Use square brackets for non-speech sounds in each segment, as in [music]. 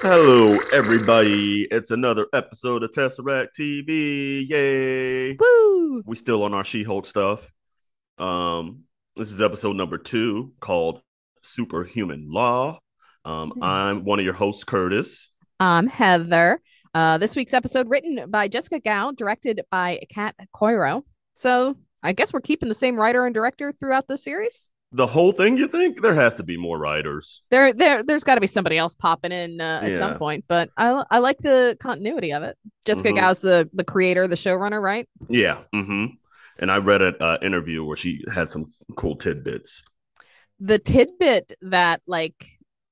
Hello, everybody. It's another episode of Tesseract TV. Yay. Woo! We still on our She-Hulk stuff. Um, this is episode number two called Superhuman Law. Um, Hmm. I'm one of your hosts, Curtis. I'm Heather. Uh, this week's episode written by Jessica Gao, directed by Kat Coiro. So I guess we're keeping the same writer and director throughout the series. The whole thing, you think? There has to be more writers. There, there, there's got to be somebody else popping in uh, at some point, but I, I like the continuity of it. Jessica Mhm. Gao's the the creator, the showrunner, right? Yeah. Mm-hmm. And I read an uh, interview where she had some cool tidbits. The tidbit that like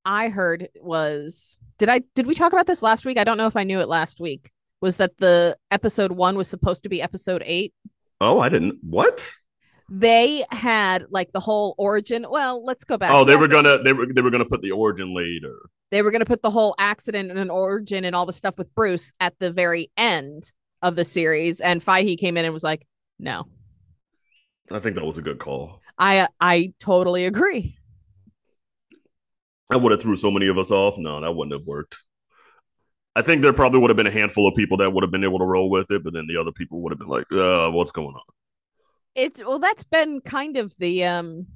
I heard was did I did we talk about this last week? I don't know if I knew it last week. Was that the episode one was supposed to be episode eight? Oh, I didn't. What? They had like the whole origin. Well, let's go back. Oh, they Yes, were gonna they were they were gonna put the origin later. they were gonna put the whole accident and an origin and all the stuff with Bruce at the very end of the series, and Feige came in and was like, "No, I think that was a good call. I I totally agree." I would have threw so many of us off. No, that wouldn't have worked. I think there probably would have been a handful of people that would have been able to roll with it, but then the other people would have been like, uh, what's going on? It well, that's been kind of the um,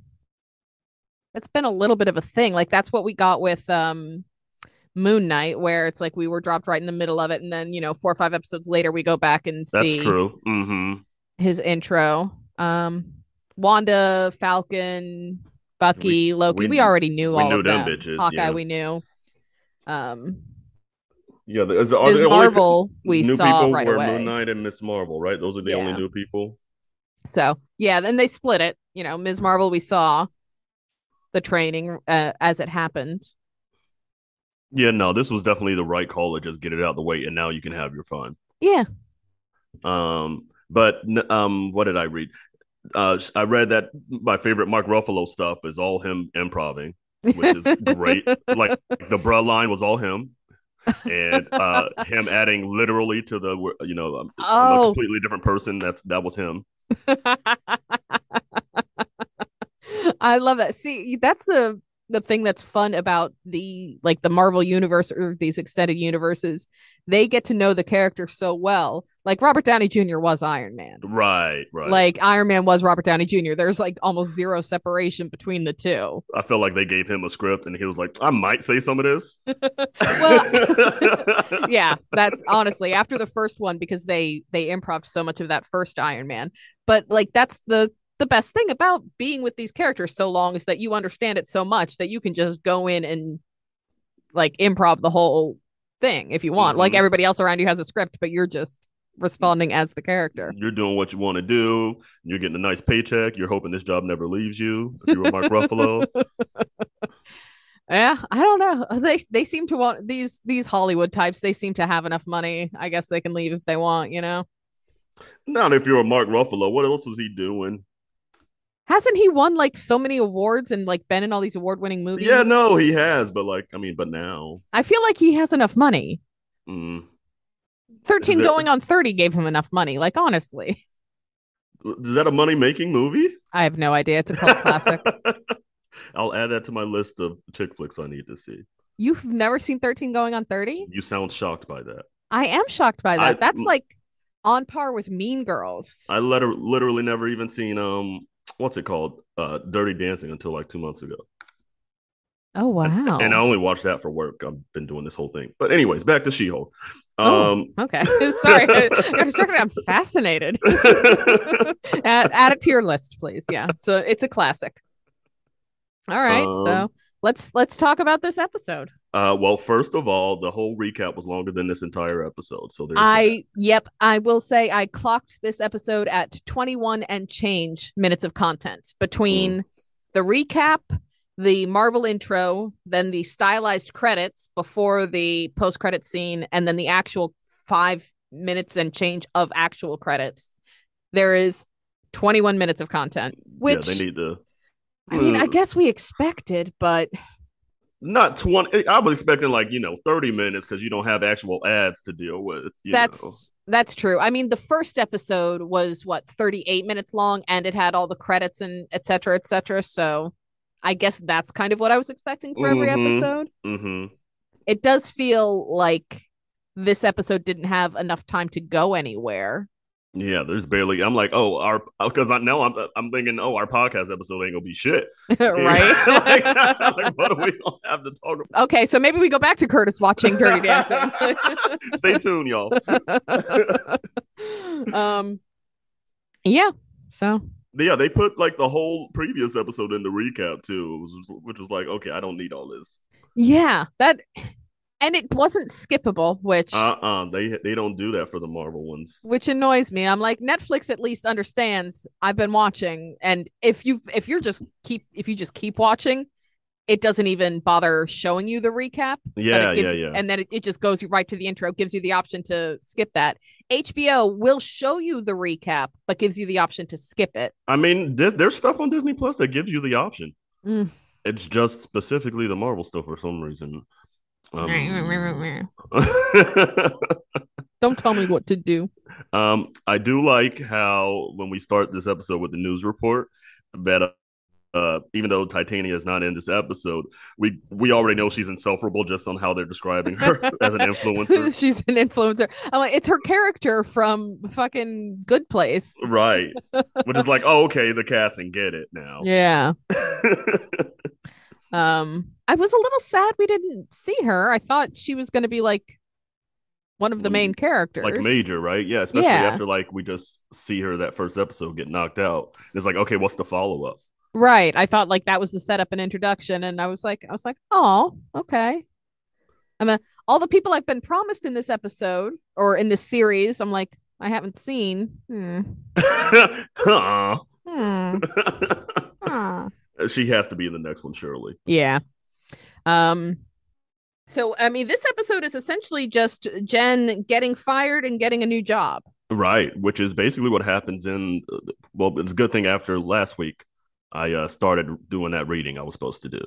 that's been a little bit of a thing. Like that's what we got with um. Moon Knight, where it's like we were dropped right in the middle of it, and then you know four or five episodes later we go back and see That's true. hmm his intro. Um, Wanda, Falcon, Bucky, Loki. we- We, already knew we all knew of them bitches, Hawkeye, yeah. we knew. Um, Yeah, the, Ms. the only Marvel, we new saw people right were away. Moon Knight and Miss Marvel, right? Those are the only new people. So yeah, then they split it. You know, Ms. Marvel, we saw the training uh, as it happened. Yeah, no, this was definitely the right call to just get it out of the way, and now you can have your fun. Yeah, Um, but um, what did I read? Uh, I read that my favorite Mark Ruffalo stuff is all him improving, which is great. [laughs] like the bruh line was all him, and uh, him adding literally to the you know um, I'm a Oh. completely different person. That's that was him. [laughs] I love that. See, that's the the thing that's fun about the like the Marvel universe or these extended universes. They get to know the character so well. Like Robert Downey Jr. was Iron Man. Right, right. Like Iron Man was Robert Downey Jr. There's like almost zero separation between the two. I felt like they gave him a script, and he was like, "I might say some of this." [laughs] Well, [laughs] yeah, that's honestly after the first one because they they improv so much of that first Iron Man. But like that's the the best thing about being with these characters so long is that you understand it so much that you can just go in and like improv the whole thing if you want. Like Mhm. everybody else around you has a script, but you're just responding as the character. You're doing what you want to do. You're getting a nice paycheck. You're hoping this job never leaves you. If you were Mark [laughs] Ruffalo, [laughs] Yeah, I don't know. They they seem to want these these Hollywood types. They seem to have enough money. I guess they can leave if they want. You know. not if you're a Mark Ruffalo. What else is he doing? Hasn't he won like so many awards and like been in all these award winning movies? Yeah, no, he has, but like, I mean, but now, I feel like he has enough money. mm, 13 Is there- going on 30 gave him enough money. Like, honestly, is that a money making movie? I have no idea. It's a cult classic. [laughs] I'll add that to my list of chick flicks I need to see. You've never seen 13 going on 30? You sound shocked by that. I am shocked by that. I- That's like on par with Mean Girls. I liter- literally never even seen um, what's it called, uh, Dirty Dancing until like two months ago. oh, wow. And I only watched that for work. I've been doing this whole thing. But anyways, back to She-Hulk. Oh. Um, okay. [laughs] Sorry. I'm distracted. I'm fascinated. [laughs] add, add it to your list, please. Yeah. So it's a classic. All right. Um, so let's let's talk about this episode. uh, well, first of all, the whole recap was longer than this entire episode. So there's that. I yep, I will say I clocked this episode at 21 and change minutes of content between the recap, the Marvel intro, then the stylized credits before the post credit scene and then the actual 5 minutes and change of actual credits. There is 21 minutes of content, which yeah, they need to. I mean, I guess we expected, but not 20 i was expecting like you know 30 minutes because you don't have actual ads to deal with you that's that's true. I mean, the first episode was what 38 minutes long, and it had all the credits and et cetera, et cetera. So, I guess that's kind of what I was expecting for every Mhm. episode. know. hmm it does feel like this episode didn't have enough time to go anywhere. Yeah, there's barely. I'm like, oh, our because I know I'm I'm thinking, oh, our podcast episode ain't gonna be shit, [laughs] right? [laughs] like, [laughs] like, what do we don't have to talk about? Okay, so maybe we go back to Curtis watching Dirty Dancing. Stay tuned, y'all. um, yeah. So yeah, they put like the whole previous episode in the recap too, which was like, okay, I don't need all this. Yeah, that and it wasn't skippable which uh-uh they they don't do that for the marvel ones. Which annoys me. I'm like netflix at least understands i've been watching and if you if you're just keep if you just keep watching it doesn't even bother showing you the recap. Yeah gives, yeah yeah. and then it, it just goes right to the intro gives you the option to skip that. Hbo will show you the recap but gives you the option to skip it. I mean this, there's stuff on disney plus that gives you the option. Mm. it's just specifically the marvel stuff for some reason um, [laughs] Don't tell me what to do. Um, I do like how when we start this episode with the news report that uh, even though Titania is not in this episode, we we already know she's insufferable just on how they're describing her [laughs] as an influencer. [laughs] she's an influencer. I'm like, it's her character from fucking Good Place, right? Which is like, oh, okay, the casting get it now. Yeah. Um, I was a little sad we didn't see her. I thought she was going to be like one of the main characters, like major, right? Yeah, especially yeah. after like we just see her that first episode get knocked out. It's like, okay, what's the follow up? Right. I thought like that was the setup and introduction, and I was like, I was like, oh, okay. And then all the people I've been promised in this episode or in this series, I'm like, I haven't seen. Hmm. [laughs] [laughs] huh. hmm. huh. She has to be in the next one, surely. Yeah. Um. So I mean, this episode is essentially just Jen getting fired and getting a new job. Right, which is basically what happens in. Well, it's a good thing after last week, I uh, started doing that reading I was supposed to do,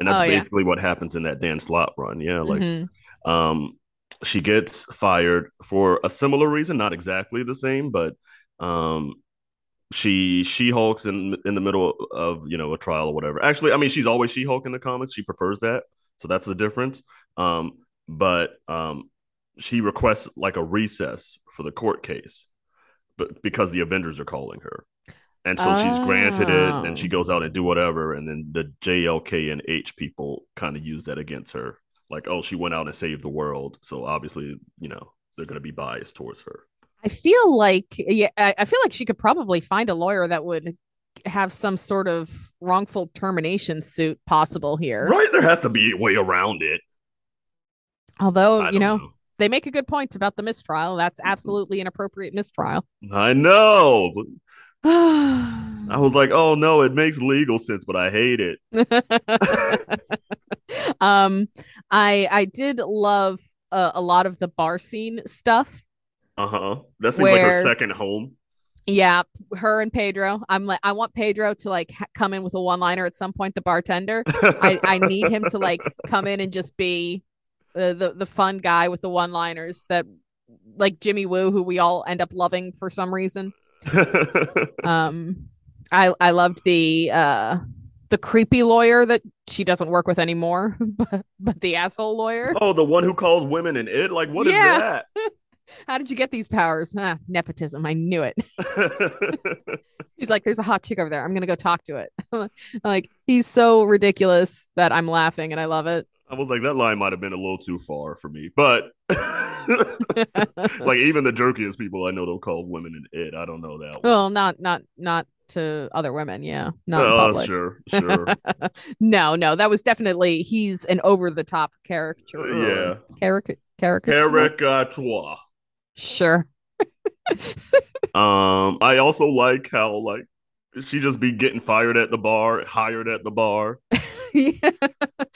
and that's oh, basically yeah. what happens in that Dan Slott run. Yeah, like, mm-hmm. um, she gets fired for a similar reason, not exactly the same, but um, she she hulks in in the middle of you know a trial or whatever. Actually, I mean she's always she hulk in the comics. She prefers that, so that's the difference. Um, but um, she requests like a recess for the court case, but because the Avengers are calling her, and so oh. she's granted it, and she oh. goes out and do whatever, and then the GLK and H people kind of use that against her, like oh she went out and saved the world, so obviously you know they're going to be biased towards her. I feel like yeah, I feel like she could probably find a lawyer that would have some sort of wrongful termination suit possible here. Right, there has to be a way around it. Although, you know, know, they make a good point about the mistrial. That's absolutely an appropriate mistrial. I know. [sighs] I was like, "Oh no, it makes legal sense, but I hate it." [laughs] um, I I did love uh, a lot of the bar scene stuff uh huh. That seems where, like her second home. Yeah, her and Pedro. I'm like, I want Pedro to like ha- come in with a one liner at some point. The bartender. I I need him to like [laughs] come in and just be uh, the the fun guy with the one liners that like Jimmy Woo, who we all end up loving for some reason. [laughs] um, I I loved the uh the creepy lawyer that she doesn't work with anymore, [laughs] but, but the asshole lawyer. Oh, the one who calls women an it. Like, what yeah. is that? How did you get these powers? Ah, nepotism. I knew it. [laughs] he's like, there's a hot chick over there. I'm going to go talk to it. [laughs] like, he's so ridiculous that I'm laughing and I love it. I was like, that line might have been a little too far for me. But [laughs] like, even the jerkiest people I know don't call women an it. I don't know that. One. Well, not, not, not to other women. Yeah. Not uh, sure. Sure. no, no. That was definitely, he's an over the top character. Yeah. Caricature. Caricature. Sure. [laughs] um, I also like how like she just be getting fired at the bar, hired at the bar. [laughs] yeah.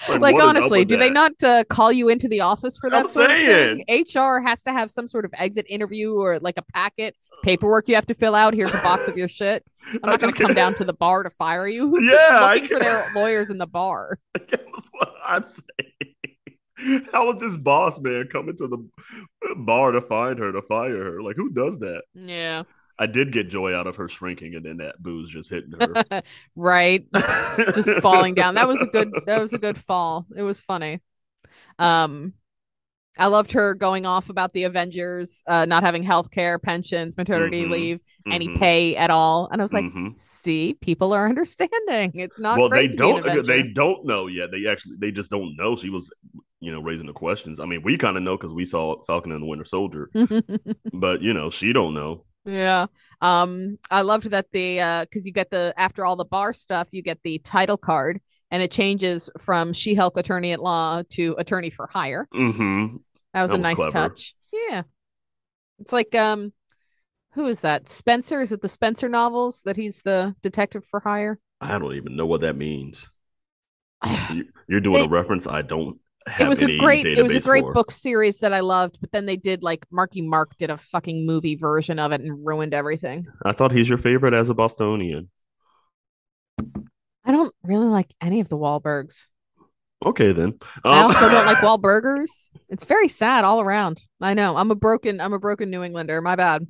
Like, like honestly, do that? they not uh, call you into the office for that I'm sort saying. of thing? HR has to have some sort of exit interview or like a packet paperwork you have to fill out. Here's a box of your shit. [laughs] I'm not going to come down to the bar to fire you. Yeah, looking for their lawyers in the bar. what I'm saying. How would this boss man coming to the bar to find her to fire her? Like, who does that? Yeah. I did get joy out of her shrinking and then that booze just hitting her. [laughs] right. just falling down. That was a good that was a good [laughs] fall. It was funny. Um, I loved her going off about the Avengers uh, not having health care, pensions, maternity Mhm. leave, any Mhm. pay at all. And I was like, Mhm. see, people are [laughs] understanding. It's not well, they to don't. Avenger. They don't know yet. They actually, they just don't know. She was, you know, raising the questions. I mean, we kind of know because we saw Falcon and the Winter Soldier, [laughs] but you know, she don't know. Yeah. Um, I loved that the uh because you get the after all the bar stuff, you get the title card and it changes from She-Hulk attorney at law to attorney for hire. Mm-hmm. That was That a was nice clever. touch. Yeah. It's like um who is that? Spenser? Is it the Spenser novels that he's the detective for hire? I don't even know what that means. [sighs] You, you're doing a reference. I don't. Have it was a great it was a great for. book series that I loved, but then they did like Marky Mark did a fucking movie version of it and ruined everything. I thought he's your favorite as a Bostonian. I don't really like any of the Wahlbergs. Okay then. I Um, also don't like [laughs] Wahlburgers. It's very sad all around. I know. I'm a broken I'm a broken New Englander. My bad.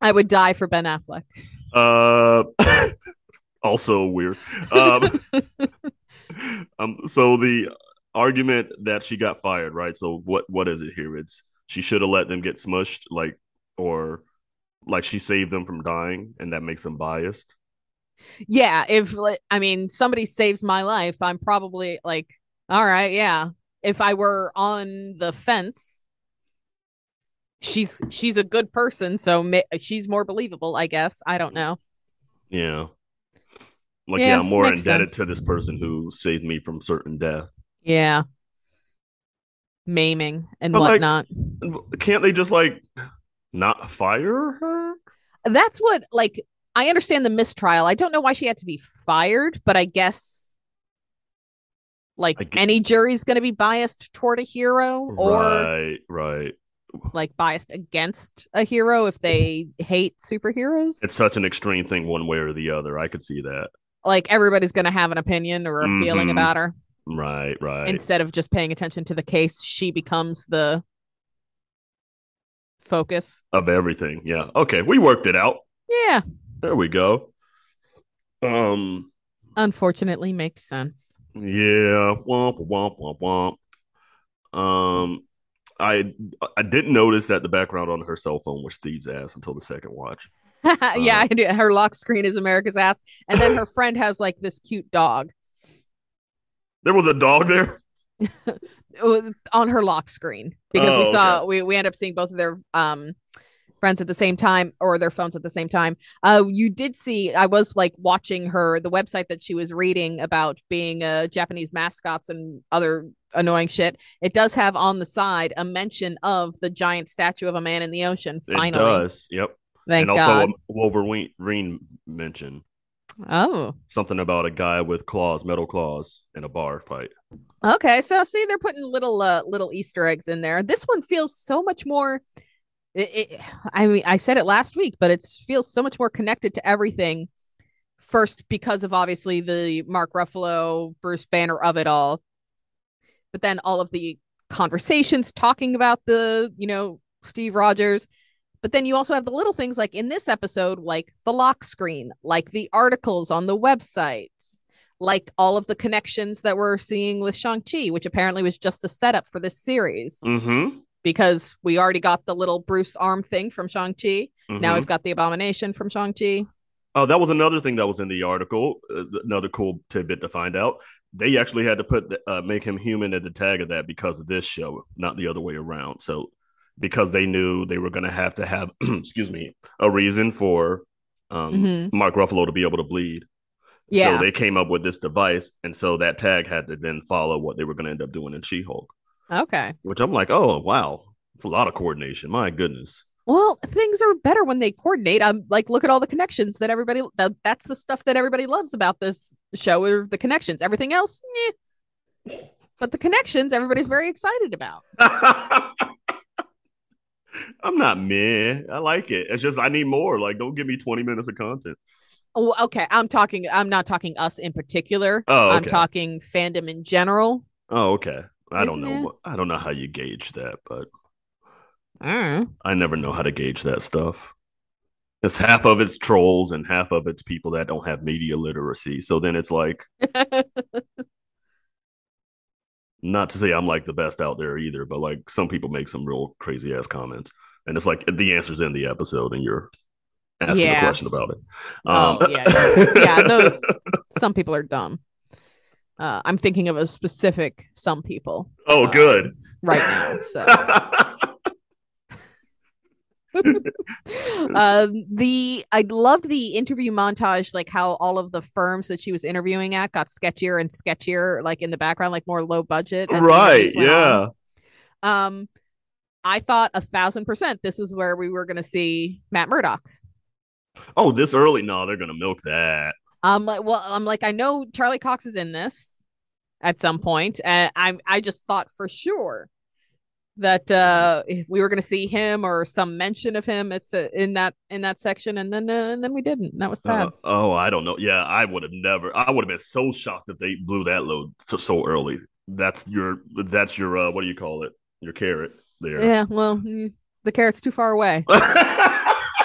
I would die for Ben Affleck. Uh, [laughs] also weird. Um, [laughs] um, so the argument that she got fired, right? So what what is it here? It's she should have let them get smushed, like, or like she saved them from dying, and that makes them biased. Yeah, if I mean somebody saves my life, I'm probably like, all right, yeah. If I were on the fence, she's she's a good person, so ma- she's more believable, I guess. I don't know. Yeah. Like, Yeah, yeah, I'm more indebted sense. to this person who saved me from certain death. Yeah. Maiming and But, like- whatnot. Can't they just like not fire her? That's what like I understand the mistrial. I don't know why she had to be fired, but I guess like I gue- any jury's going to be biased toward a hero or right, right. like biased against a hero if they hate superheroes. It's such an extreme thing, one way or the other. I could see that. like everybody's going to have an opinion or a feeling Mhm. about her Right, right. instead of just paying attention to the case. She becomes the focus. of everything. Yeah. Okay, we worked it out. Yeah, There we go. Um. unfortunately makes sense. Yeah. Womp womp womp womp. Um. I I didn't notice that the background on her cell phone was Steve's ass until the second watch. [laughs] yeah, I do. Her lock screen is America's ass, and then her [laughs] friend has like this cute dog There was a dog there. [laughs] uh, on her lock screen because we Oh, saw okay. we we end up seeing both of their um friends at the same time or their phones at the same time. Uh, you did see I was like watching her the website that she was reading about being uh, Japanese mascots and other annoying shit. It does have on the side a mention of the giant statue of a man in the ocean. Finally, It does. Yep. thank and God. also a Wolverine Wolverine mention oh, something about a guy with claws, metal claws, in a bar fight. Okay, so see, they're putting little uh, little Easter eggs in there. This one feels so much more. It, it, I mean, I said it last week, but it feels so much more connected to everything. First, because of obviously the Mark Ruffalo, Bruce Banner of it all, but then all of the conversations talking about the you know Steve Rogers. But then you also have the little things like in this episode, like the lock screen, like the articles on the website, like all of the connections that we're seeing with Shang-Chi, which apparently was just a setup for this series Mm-hmm. Because we already got the little Bruce arm thing from Shang-Chi. Now Mhm. we've got the abomination from Shang-Chi. Oh, that was another thing that was in the article. Uh, another cool tidbit to find out. They actually had to put the, uh, make him human at the tag of that because of this show, not the other way around. So, because they knew they were going to have to have, [clears throat] excuse me, a reason for um, Mhm. Mark Ruffalo to be able to bleed. Yeah. So they came up with this device, and so that tag had to then follow what they were going to end up doing in She-Hulk. Okay. Which I'm like, oh wow, it's a lot of coordination. My goodness. Well, things are better when they coordinate. I'm like, look at all the connections that everybody. That, that's the stuff that everybody loves about this show. Are the connections. Everything else, eh. but the connections, everybody's very excited about. [laughs] I'm not meh. I like it. It's just I need more. Like, don't give me 20 minutes of content. Oh, okay. I'm talking. I'm not talking us in particular. Oh, I'm talking fandom in general. Oh, okay. I don't know. it? I don't know how you gauge that, but Mm. I never know how to gauge that stuff. It's half of it's trolls and half of it's people that don't have media literacy. So then it's like, [laughs] Not to say I'm like the best out there either, but like some people make some real crazy ass comments, and it's like the answer's in the episode, and you're asking Yeah. a question about it. Oh, Um, yeah. Yeah, no, [laughs] some people are dumb. Uh, I'm thinking of a specific some people oh, uh, good. right [laughs] now. So [laughs] um, the I loved the interview montage, like how all of the firms that she was interviewing at got sketchier and sketchier, like in the background, like more low budget. right? went on. Yeah. Um, I thought a thousand percent this is where we were going to see Matt Murdock. Oh, this early? No, they're gonna milk that. Um, like, well, I'm like, I know Charlie Cox is in this at some point, and I'm I just thought for sure that uh if we were going to see him or some mention of him. It's uh, in that in that section, and then uh, and then we didn't. That was sad. Uh, oh, I don't know. Yeah, I would have never. I would have been so shocked if they blew that load so, so early. That's your. That's your. Uh, what do you call it? Your carrot there. yeah, well, mm, the carrot's too far away. [laughs]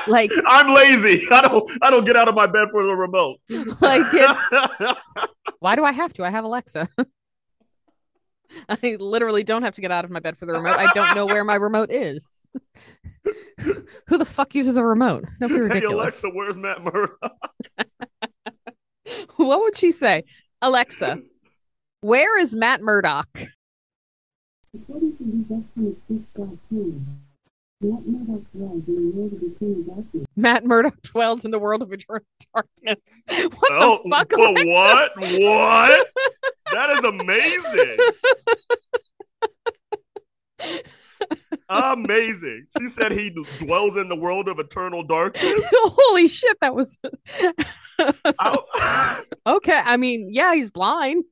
[laughs] Like, I'm lazy. I don't. I don't get out of my bed for the remote. [laughs] like it's, [laughs] why do I have to? I have Alexa. I literally don't have to get out of my bed for the remote. I don't know where my remote is. Who the fuck uses a remote? Don't be hey ridiculous. Alexa, where's Matt Murdock? what would she say? Alexa, where is Matt Murdock? According to Investment Speaks.com, Matt Murdock dwells in the world of eternal darkness. Matt Murdock dwells in the world of eternal darkness. [laughs] What oh, the fuck? but Alexa? what? What? [laughs] that is amazing. amazing. She said he dwells in the world of eternal darkness. [laughs] Holy shit, that was I, okay. I mean, yeah, he's blind.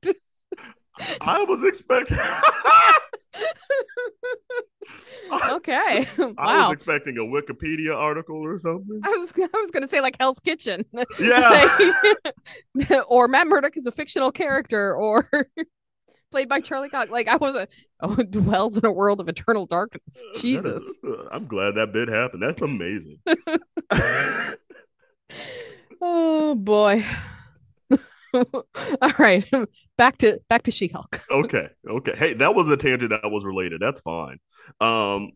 I was expecting. Okay. wow. [laughs] [laughs] I was expecting a Wikipedia article or something. I was I was gonna say like Hell's Kitchen. [laughs] Yeah. Like- or Matt Murdock is a fictional character or played by Charlie Cox. Like I was a oh dwells in a world of eternal darkness. Is- Jesus. uh, I'm glad that bit happened. That's amazing. Oh boy. All right. Back to back to She-Hulk. okay. Okay. Hey, that was a tangent that was related. That's fine. Um.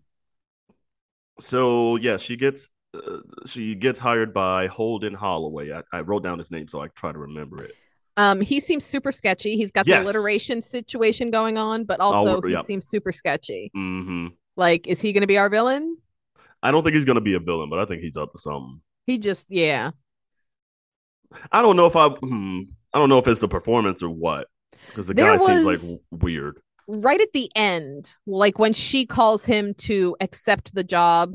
So yeah, she gets uh, she gets hired by Holden Holliway. I, I wrote down his name so I try to remember it. Um, he seems super sketchy. He's got Yes. the alliteration situation going on, but also Oh, he seems super sketchy. hmm Like, is he gonna be our villain? I don't think he's gonna be a villain, but I think he's up to something. He just yeah. I don't know if I. Hmm, I don't know if it's the performance or what, because the There guy seems like weird. Right at the end, like when she calls him to accept the job,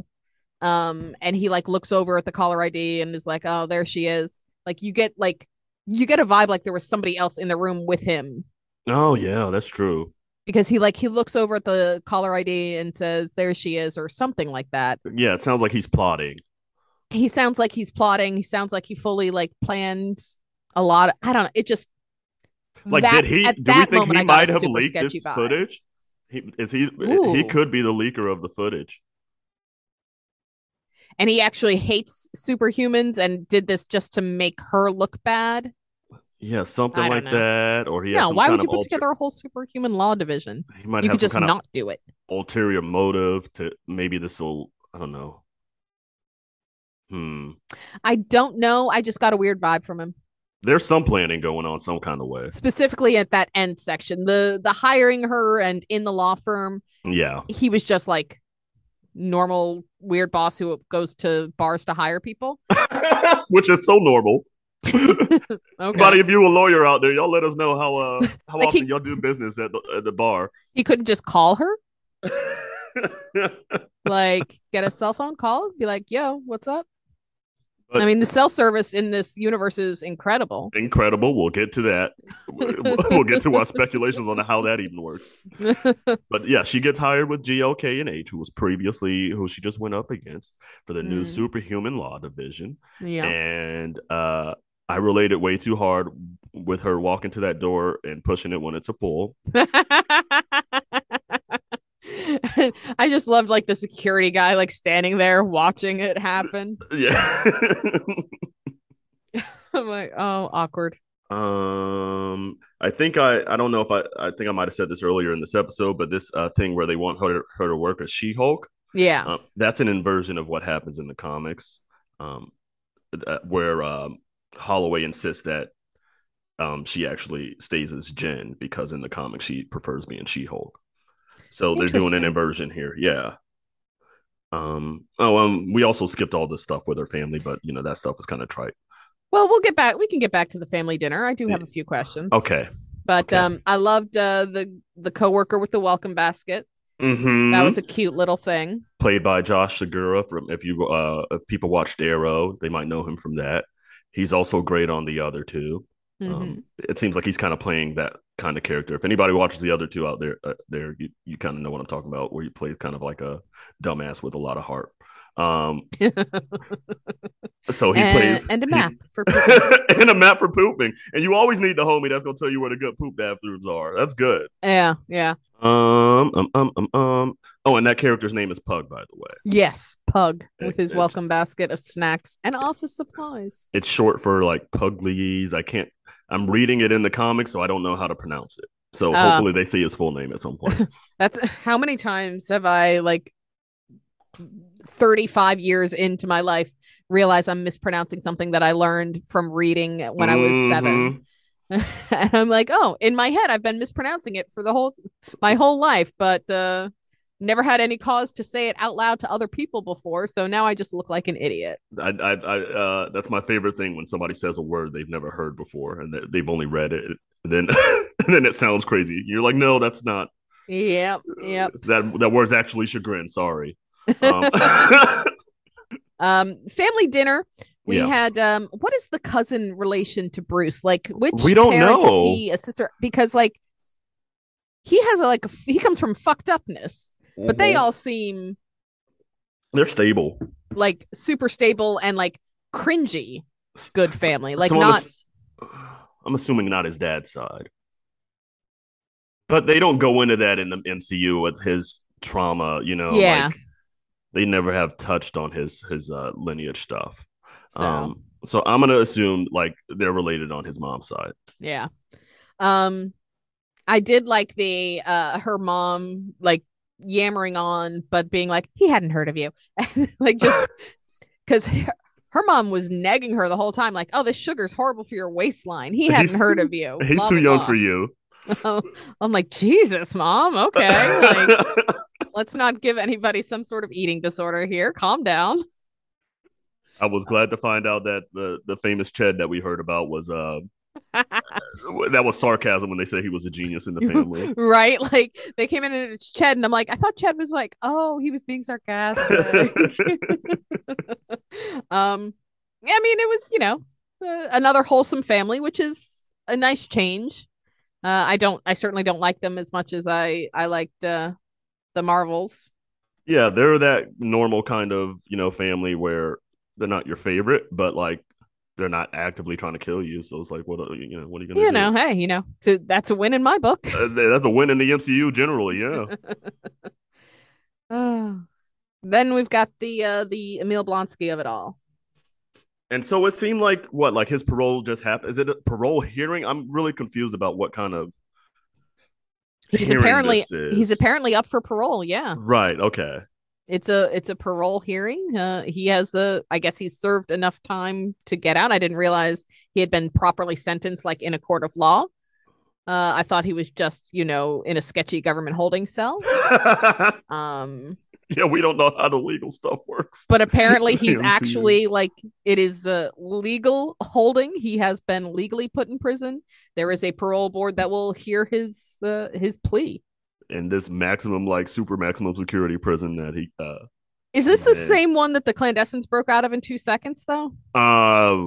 um, and he like looks over at the caller ID and is like, "Oh, there she is." Like you get like you get a vibe like there was somebody else in the room with him Oh yeah, that's true. because he like he looks over at the caller ID and says, "There she is," or something like that. Yeah, it sounds like he's plotting. He sounds like he's plotting. He sounds like he fully like planned a lot. Of, I don't know. It just Like, that- did he? at Do we think he might have leaked this footage? He is he? Ooh. He could be the leaker of the footage. and he actually hates superhumans and did this just to make her look bad. Yeah, something like know. that. Or he has yeah, why would you put alter- together a whole superhuman law division? He might You have could just not do it. ulterior motive to maybe this will. I don't know. Hmm. I don't know. I just got a weird vibe from him, There's some planning going on some kind of way. specifically at that end section. The the hiring her and in the law firm, Yeah. he was just like normal weird boss who goes to bars to hire people. [laughs] [laughs] Which is so normal. [laughs] Okay. Anybody, if you a lawyer out there, y'all let us know how uh how Like he- often y'all do business at the at the bar. He couldn't just call her, like get a cell phone call, be like, "Yo, what's up?" But- I mean, the cell service in this universe is incredible. Incredible. We'll get to that. [laughs] [laughs] We'll get to our speculations on how that even works. [laughs] But yeah, she gets hired with GLK and H, who was previously who she just went up against for the new Mm. superhuman law division. yeah. And uh I related way too hard with her walking to that door and pushing it when it's a pull. [laughs] I just loved like the security guy like standing there watching it happen. [laughs] Yeah. [laughs] I'm like, oh, awkward. um I think I I don't know if I I think I might have said this earlier in this episode, but this uh, thing where they want her her to work as She Hulk, Yeah. um, that's an inversion of what happens in the comics, um, uh, where um, Holliway insists that um, she actually stays as Jen because in the comics she prefers being She Hulk. So they're doing an inversion here, yeah. Um. Oh, um. We also skipped all the stuff with her family, but you know that stuff is kind of trite. Well, we'll get back. We can get back to the family dinner. I do have a few questions. Okay. But okay. um, I loved uh, the the coworker with the welcome basket. Mm-hmm. That was a cute little thing. played by Josh Segarra. From if you uh, if people watched Arrow, they might know him from that. He's also great on the other two. Mhm. Um, it seems like he's kind of playing that kind of character. If anybody watches the other two out there, uh, there you, you kind of know what I'm talking about, where you play kind of like a dumbass with a lot of heart. Um, so he [laughs] and, plays and a he- map for [laughs] pooping. and a map for pooping, and you always need the homie that's gonna tell you where the good poop bathrooms are. That's good. yeah, yeah. Um, um, um, um, um. Oh, and that character's name is Pug, by the way. Yes, Pug It- with his welcome basket of snacks and office supplies. It's short for like Puglies. I can't. I'm reading it in the comics, so I don't know how to pronounce it. So Uh. hopefully they see his full name at some point. [laughs] That's how many times have I like 35 years into my life realized I'm mispronouncing something that I learned from reading when I was seven. Mhm. [laughs] and I'm like, oh, in my head, I've been mispronouncing it for the whole my whole life, but uh never had any cause to say it out loud to other people before. So now I just look like an idiot. I, I, I, uh, that's my favorite thing when somebody says a word they've never heard before and they- they've only read it, and then and [laughs] then it sounds crazy. You're like, no, that's not. Yep, yep. That that word's actually chagrin. Sorry. [laughs] Um, [laughs] Um, family dinner. We Yeah. had um, what is the cousin relation to Bruce? Like, which We don't parent know. Is he a sister? Because like he has a, like a, he comes from fucked upness, but they Mhm. all seem they're stable. like super stable and like cringy. Good family, like So not. [sighs] I'm assuming not his dad's side, but they don't go into that in the MCU with his trauma. You know, Yeah. like, they never have touched on his his uh, lineage stuff. So Um, so I'm gonna assume like they're related on his mom's side. yeah. Um, I did like the uh her mom like yammering on, but being like he hadn't heard of you, [laughs] like just [laughs] because. Her mom was nagging her the whole time, like, "Oh, this sugar's horrible for your waistline. He hadn't He's- heard of you. [laughs] He's Blah, too young blah. for you. I'm like, Jesus, mom. Okay, like, let's not give anybody some sort of eating disorder here. Calm down. I was glad to find out that the the famous Ched that we heard about was uh [laughs] that was sarcasm when they said he was a genius in the [laughs] family. right? Like they came in and it's Ched, and I'm like, I thought Chad was like, oh, he was being sarcastic. [laughs] um, I mean, it was you know uh, another wholesome family, which is a nice change. Uh, I don't, I certainly don't like them as much as I I liked uh, the Marvels. yeah, they're that normal kind of you know family where they're not your favorite, but like they're not actively trying to kill you. So it's like, what are you know, what are you gonna You do? know, hey, you know, so that's a win in my book. Uh, that's a win in the MCU generally. Yeah, Oh. [laughs] Then we've got the uh the Emil Blonsky of it all. and so it seemed like what like his parole just happened. Is it a parole hearing? I'm really confused about what kind of He's apparently he's apparently up for parole. Yeah, right. Okay. It's a it's a parole hearing. Uh, he has the I guess he's served enough time to get out. I didn't realize he had been properly sentenced, like in a court of law. Uh, I thought he was just you know in a sketchy government holding cell. [laughs] Um, yeah, we don't know how the legal stuff works. but apparently he's [laughs] actually like it is a legal holding he has been legally put in prison there is a parole board that will hear his uh, his plea in this maximum like super maximum security prison that he uh is this the same one that the clandestines broke out of in two seconds though uh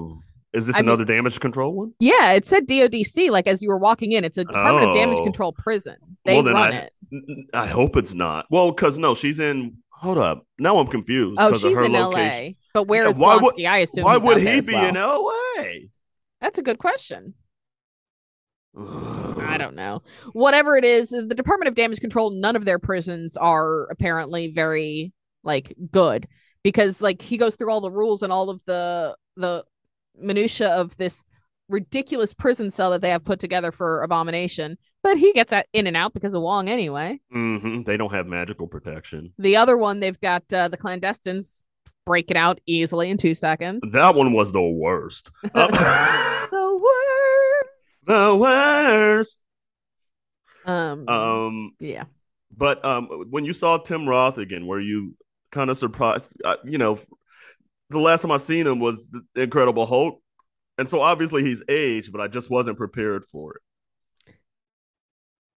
is this I mean- another damage control one? yeah it said dodc like as you were walking in it's a department of damage Oh. control prison they Well, run I- it I hope it's not. Well, because no, she's in. Hold up. Now I'm confused. oh she's in location. la but where Yeah, is why would- Blonsky? i assume Why would he be well. in L.A.? that's a good question I don't know. Whatever it is, the Department of Damage Control, none of their prisons are apparently very like good because like he goes through all the rules and all of the the minutia of this ridiculous prison cell that they have put together for Abomination, but he gets that in and out because of Wong anyway. Mm-hmm. They don't have magical protection. The other one, they've got uh, the clandestines breaking out easily in two seconds. That one was the worst. [laughs] Uh, [laughs] the worst. Um, Um, yeah. but um, when you saw Tim Roth again, were you kind of surprised? Uh, you know, the last time I've seen him was the Incredible Hulk, and so obviously he's aged, but I just wasn't prepared for it.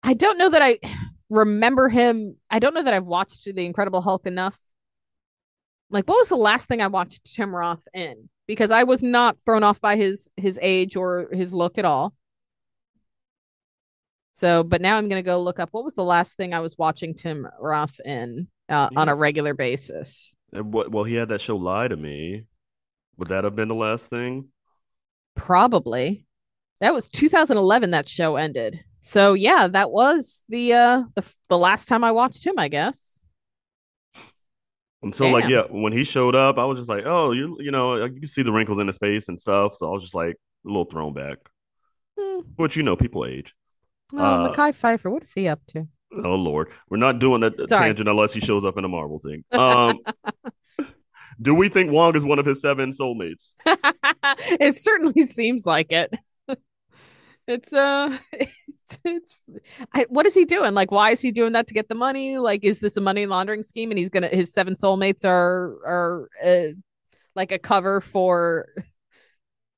I don't know that I remember him. I don't know that I've watched The Incredible Hulk enough. Like, what was the last thing I watched Tim Roth in? Because I was not thrown off by his his age or his look at all. So, but now I'm gonna go look up what was the last thing I was watching Tim Roth in uh, on a regular basis. And what? Well, he had that show Lie to Me. Would that have been the last thing? Probably. That was 2011 that show ended. So yeah, that was the uh the, the last time I watched him, I guess. And so, like, yeah, when he showed up, I was just like, oh, you, you know, you can see the wrinkles in his face and stuff. So I was just like a little thrown back. Hmm. Which you know, people age. Oh, Uh, Mekhi Phifer, what is he up to? Oh Lord, we're not doing that Sorry. tangent unless he shows up in a Marvel thing. Um, [laughs] do we think Wong is one of his seven soulmates? [laughs] it certainly seems like it. [laughs] It's uh, it's, it's I, what is he doing? Like, why is he doing that to get the money? Like, is this a money laundering scheme? And he's gonna his seven soulmates are are uh, like a cover for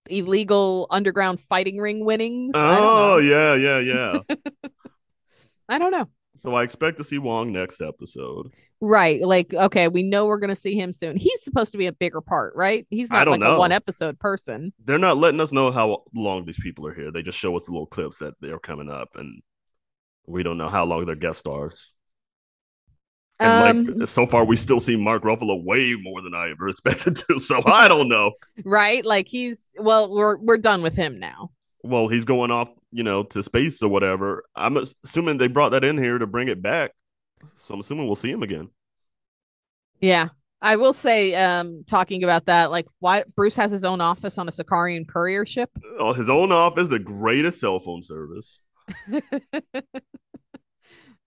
illegal underground fighting ring winnings. Oh yeah, yeah, yeah. [laughs] I don't know. so I expect to see Wong next episode. Right. Like, okay, we know we're going to see him soon. He's supposed to be a bigger part, right? He's not like know. a one episode person. They're not letting us know how long these people are here. They just show us the little clips that they're coming up, and we don't know how long they're guest stars. And Um, like so far, we still see Mark Ruffalo way more than I ever [laughs] expected to. So I don't know. right? Like he's well, we're we're done with him now. Well, he's going off, you know, to space or whatever. I'm assuming they brought that in here to bring it back. So I'm assuming we'll see him again. Yeah. I will say, um, talking about that, like why Bruce has his own office on a Sakaaran courier ship. Oh, his own office, the greatest cell phone service. [laughs]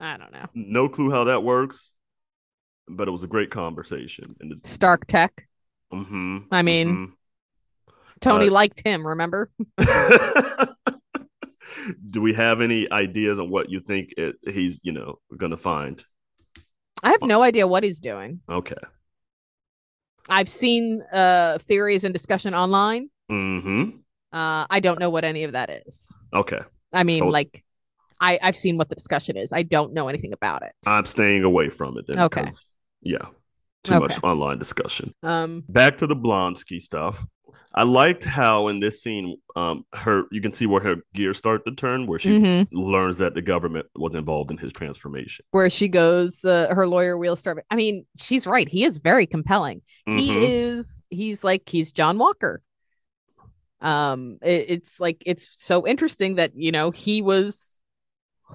I don't know. No clue how that works, but it was a great conversation. And it's Stark Tech. mhm, I mean- Tony Uh, liked him, remember? [laughs] [laughs] Do we have any ideas on what you think it, he's, you know, going to find? I have no idea what he's doing. Okay. I've seen uh theories and discussion online. Mm-hmm. Uh, I don't know what any of that is. Okay. I mean, So- like, I I've seen what the discussion is. I don't know anything about it. I'm staying away from it then. Okay. because, Yeah. Too Okay. much online discussion. Um, Back to the Blonsky stuff. I liked how in this scene, um, her you can see where her gears start to turn, where she mhm. learns that the government was involved in his transformation. where she goes, uh, her lawyer wheels start. I mean, she's right. He is very compelling. He Mhm. is. He's like he's John Walker. Um, it- it's like it's so interesting that you know he was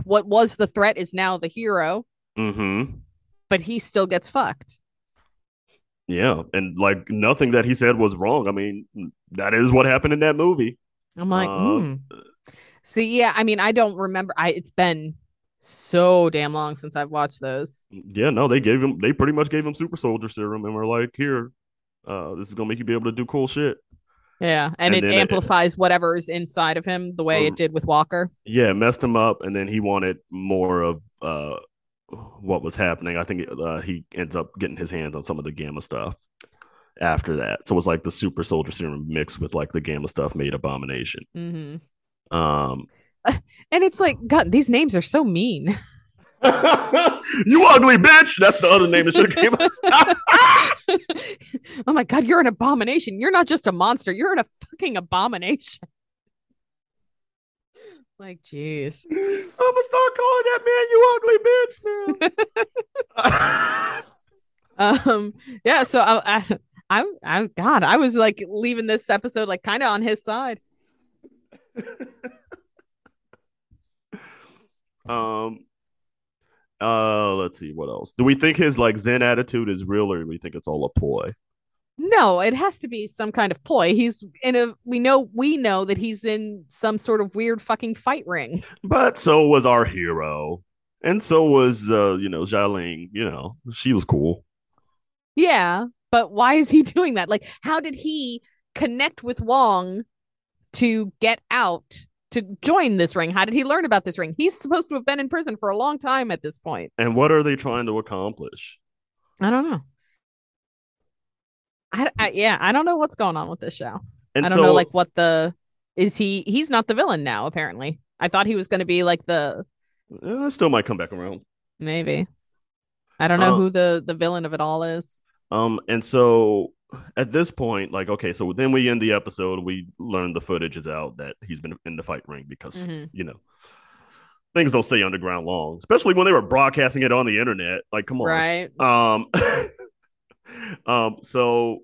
what was the threat is now the hero, Mhm. But he still gets fucked. Yeah, and like nothing that he said was wrong. I mean, that is what happened in that movie. I'm like, Uh, hmm. see, yeah. I mean, I don't remember. I it's been so damn long since I've watched those. Yeah, no, they gave him. They pretty much gave him super soldier serum, and were like, "Here, uh, this is gonna make you be able to do cool shit." Yeah, And and, it then it- amplifies whatever is inside of him the way Um, it did with Walker. Yeah, messed him up, and then he wanted more of uh what was happening. I think uh, he ends up getting his hands on some of the gamma stuff after that. So it was like the super soldier serum mixed with like the gamma stuff made abomination. Mm-hmm. Um, [laughs] And it's like, God, these names are so mean. [laughs] you ugly bitch. That's the other name that should have came. up. [laughs] oh my God, you're an abomination. You're not just a monster. You're an, a fucking abomination. Like, jeez. [laughs] I'm gonna start calling that man you ugly bitch now. [laughs] [laughs] Um, yeah. So I, I, I, I, God, I was like leaving this episode like kind of on his side. um. Uh, let's see what else. Do we think his like Zen attitude is real, or do we think it's all a ploy? No, it has to be some kind of ploy. He's in a we know we know that he's in some sort of weird fucking fight ring. But so was our hero. And so was uh, you know, Xialing, you know, she was cool. Yeah, but why is he [laughs] doing that? Like how did he connect with Wong to get out to join this ring? How did he learn about this ring? He's supposed to have been in prison for a long time at this point. And what are they trying to accomplish? I don't know. I, I yeah, I don't know what's going on with this show. And I don't so, know like what the is he he's not the villain now apparently. I thought he was going to be like the uh, still might come back around. maybe. I don't know Uh, who the the villain of it all is. Um, and so at this point, like, okay, so then we end the episode, we learn the footage is out that he's been in the fight ring because Mhm. you know things don't stay underground long, especially when they were broadcasting it on the internet. Like, come on, Right. Um, [laughs] [laughs] um, so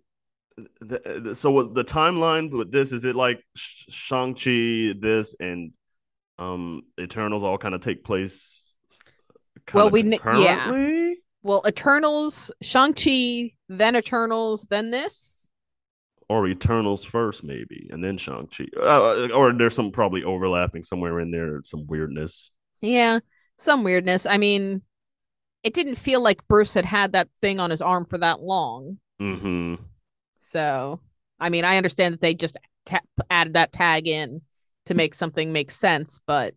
the, the- so the timeline with this is it like Shang Chi, this and um Eternals all kind of take place. Well, we yeah. Well, Eternals, Shang-Chi, then Eternals, then this. or Eternals first, maybe, and then Shang Chi, uh, or there's some probably overlapping somewhere in there, some weirdness. Yeah, some weirdness. I mean, it didn't feel like Bruce had had that thing on his arm for that long. hmm So, I mean, I understand that they just ta- added that tag in to make something make sense, but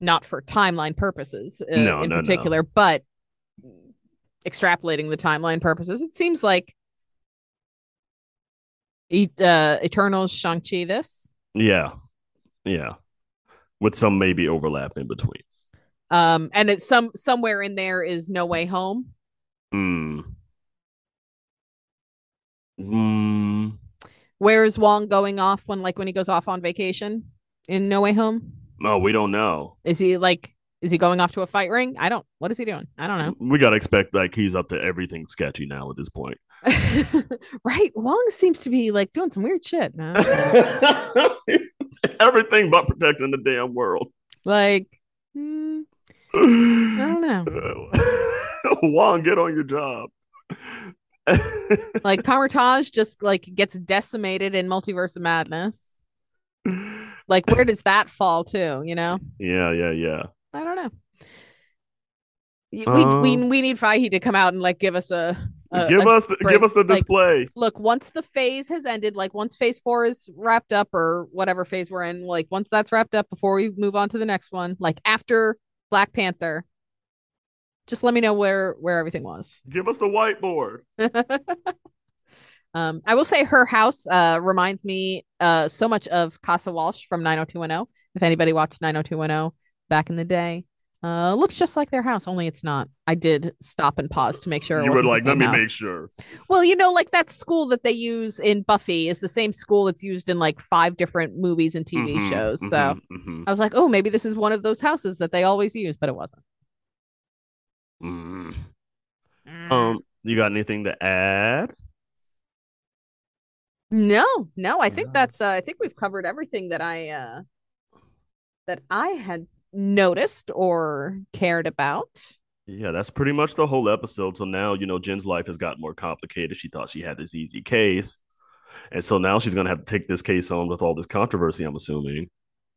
not for timeline purposes uh, No, in no, no. particular. But extrapolating the timeline purposes, it seems like E- uh, Eternals, Shang Chi, this. Yeah, yeah, with some maybe overlap in between. Um, and it's some somewhere in there is No Way Home. Mm. Mm. Where is Wong going off when, like, when he goes off on vacation in No Way Home? No, we don't know. Is he like, is he going off to a fight ring? I don't. What is he doing? I don't know. We gotta expect like he's up to everything sketchy now at this point. [laughs] right. Wong seems to be like doing some weird shit, man. [laughs] everything but protecting the damn world. like, hmm, I don't know. [laughs] Wong, get on your job. Like Kamar-Taj just like gets decimated in Multiverse of Madness. Like, where does that fall to? You know, yeah, yeah, yeah. I don't know. We Um, we we need Feige to come out and like give us a, a- give a- us the, give us the like- display. look. Once the phase has ended, like once Phase Four is wrapped up or whatever phase we're in, like once that's wrapped up, before we move on to the next one, like after Black Panther, just let me know where where everything was. [laughs] give us the whiteboard. Um, I will say her house uh reminds me uh so much of Casa Walsh from 90210. If anybody watched 90210 back in the day, uh looks just like their house, only it's not. I did stop and pause to make sure it you were the like, let me house. make sure. Well, you know, like that school that they use in Buffy is the same school that's used in like five different movies and TV Mhm, shows. mhm, So mhm, I was like, oh, maybe this is one of those houses that they always use, but it wasn't. mhm. Um, you got anything to add? No, no, I think that's uh, I think we've covered everything that I uh that I had noticed or cared about. Yeah, that's pretty much the whole episode. So now, you know, Jen's life has gotten more complicated. She thought she had this easy case. And so now she's going to have to take this case on with all this controversy, I'm assuming.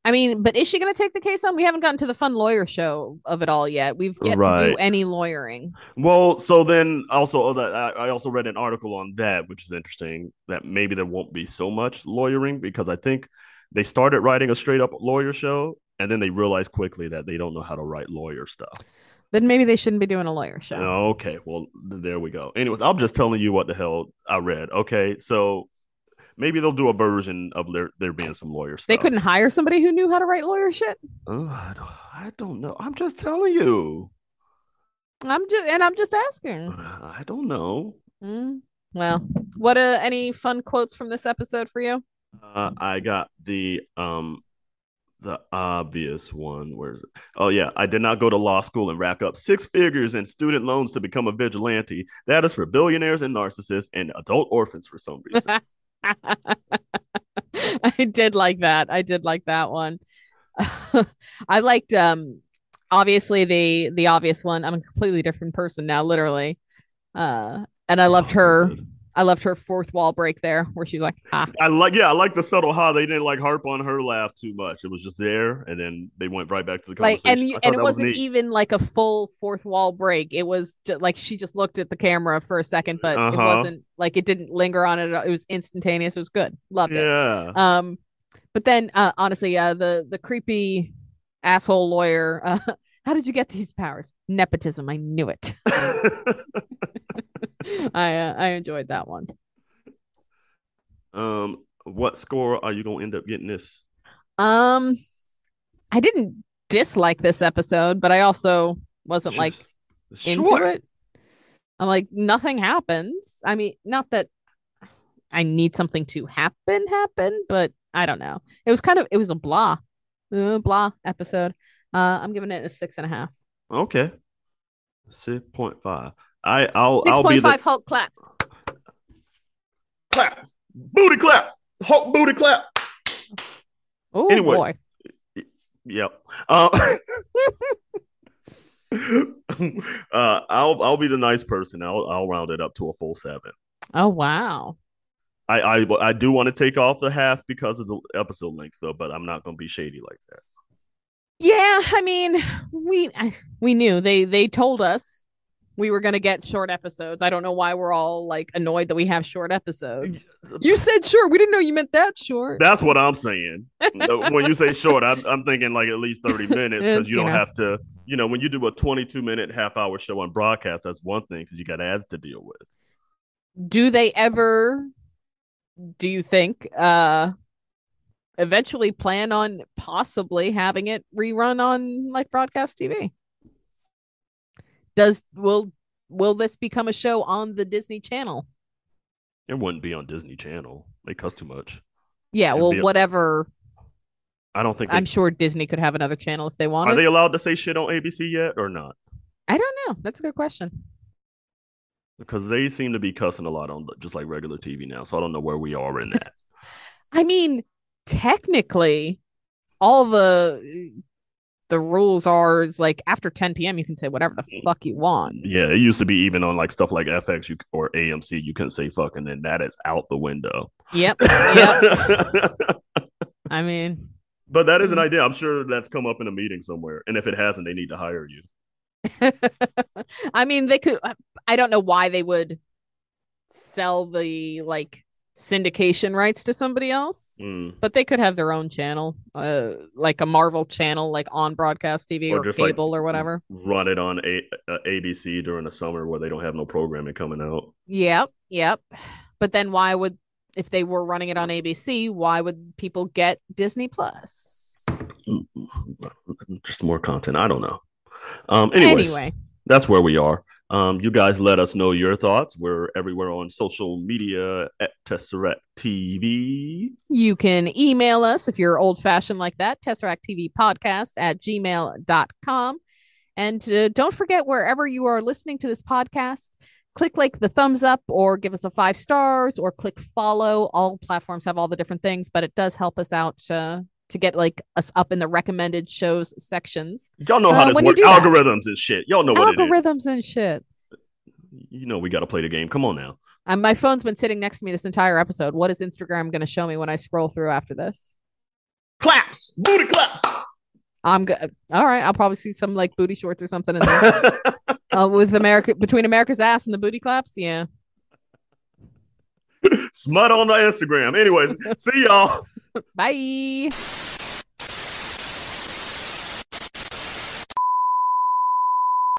I mean, but is she going to take the case on? We haven't gotten to the fun lawyer show of it all yet. We've yet to do any lawyering. Well, so then also oh, I I also read an article on that, which is interesting, that maybe there won't be so much lawyering because I think they started writing a straight up lawyer show and then they realized quickly that they don't know how to write lawyer stuff. Then maybe they shouldn't be doing a lawyer show. Okay, well, there we go. Anyways, I'm just telling you what the hell I read. Okay, so maybe they'll do a version of there there being some lawyer stuff. They couldn't hire somebody who knew how to write lawyer shit. Oh, I don't, I don't know. I'm just telling you. I'm just and I'm just asking. I don't know. Mm. Well, what uh any fun quotes from this episode for you? Uh, I got the um the obvious one. Where is it? Oh yeah, I did not go to law school and rack up six figures in student loans to become a vigilante. That is for billionaires and narcissists and adult orphans for some reason. [laughs] I did like that. I did like that one. [laughs] I liked um obviously the the obvious one. I'm a completely different person now, literally. Uh and I loved Oh, her. I loved her fourth wall break there, where she's like, "Ah, I like, yeah, I like the subtle how they didn't like harp on her laugh too much. It was just there, and then they went right back to the like," conversation. and you, and it was wasn't even like a full fourth wall break. It was ju- like she just looked at the camera for a second, but it Uh-huh. wasn't like it didn't linger on it. It was instantaneous. It was good. Loved it. Yeah. Um, but then uh, honestly, uh, the the creepy asshole lawyer. Uh, [laughs] how did you get these powers? Nepotism. I knew it. [laughs] [laughs] [laughs] I uh, I enjoyed that one. um, what score are you gonna end up getting this? Um, I didn't dislike this episode, but I also wasn't like into it. I'm like nothing happens. I mean, not that I need something to happen happen, but I don't know. It was kind of it was a blah, uh, blah episode. Uh, I'm giving it a six and a half. Okay. Six point five. I I'll Six I'll be point the Hulk claps. clap booty clap Hulk booty clap. Oh Anyway. boy. Yep. Uh, [laughs] uh, I'll I'll be the nice person. I'll I'll round it up to a full seven. Oh wow. I I, I do want to take off the half because of the episode length though, but I'm not gonna be shady like that. Yeah, I mean, we we knew they they told us we were going to get short episodes. I don't know why we're all like annoyed that we have short episodes. You said short. We didn't know you meant that short. That's what I'm saying. [laughs] when you say short, I'm, I'm thinking like at least 30 minutes because you don't know. have to, you know, when you do a 22 minute half hour show on broadcast, that's one thing because you got ads to deal with. Do they ever do you think uh eventually plan on possibly having it rerun on like broadcast TV? Does will will this become a show on the Disney Channel? It wouldn't be on Disney Channel. They cost too much. Yeah, It'd well a- whatever. I don't think they, I'm sure Disney could have another channel if they wanted. are they allowed to say shit on ABC yet or not? I don't know. That's a good question. Because they seem to be cussing a lot on just like regular TV now. So I don't know where we are in that. [laughs] I mean, technically, all the the rules are is like after 10 p.m. you can say whatever the mm. fuck you want. yeah, it used to be even on like stuff like FX you, or AMC, you couldn't say fuck, and then that is out the window. Yep. [laughs] Yep. I mean, But that is an mm. idea. I'm sure that's come up in a meeting somewhere. And if it hasn't, they need to hire you. [laughs] I mean, they could. I don't know why they would sell the like syndication rights to somebody else, Mm. but they could have their own channel, uh, like a Marvel channel, like on broadcast TV Or or, just, like, cable or whatever. Run it on a- uh, ABC during the summer where they don't have no programming coming out. Yep, yep. But then why would if they were running it on ABC, why would people get Disney Plus? Just more content. I don't know. Um, anyways, Anyway, that's where we are. Um, you guys let us know your thoughts. We're everywhere on social media at Tesseract TV. you can email us if you're old fashioned like that, Tesseract TV podcast at gmail.com. And uh, don't forget, wherever you are listening to this podcast, click like the thumbs up or give us a five stars or click follow. All platforms have all the different things, but it does help us out uh, to get like us up in the recommended shows sections. Y'all know Uh, how this works. do that- Algorithms and shit. Y'all know what it is. Algorithms and shit. You know we got to play the game. Come on now. Um, my phone's been sitting next to me this entire episode. What is Instagram going to show me when I scroll through after this? Claps, booty claps. I'm good. All right, I'll probably see some like booty shorts or something in there [laughs] uh, with America between America's ass and the booty claps. Yeah. Smut on the Instagram. Anyways, [laughs] see y'all. [laughs] Bye.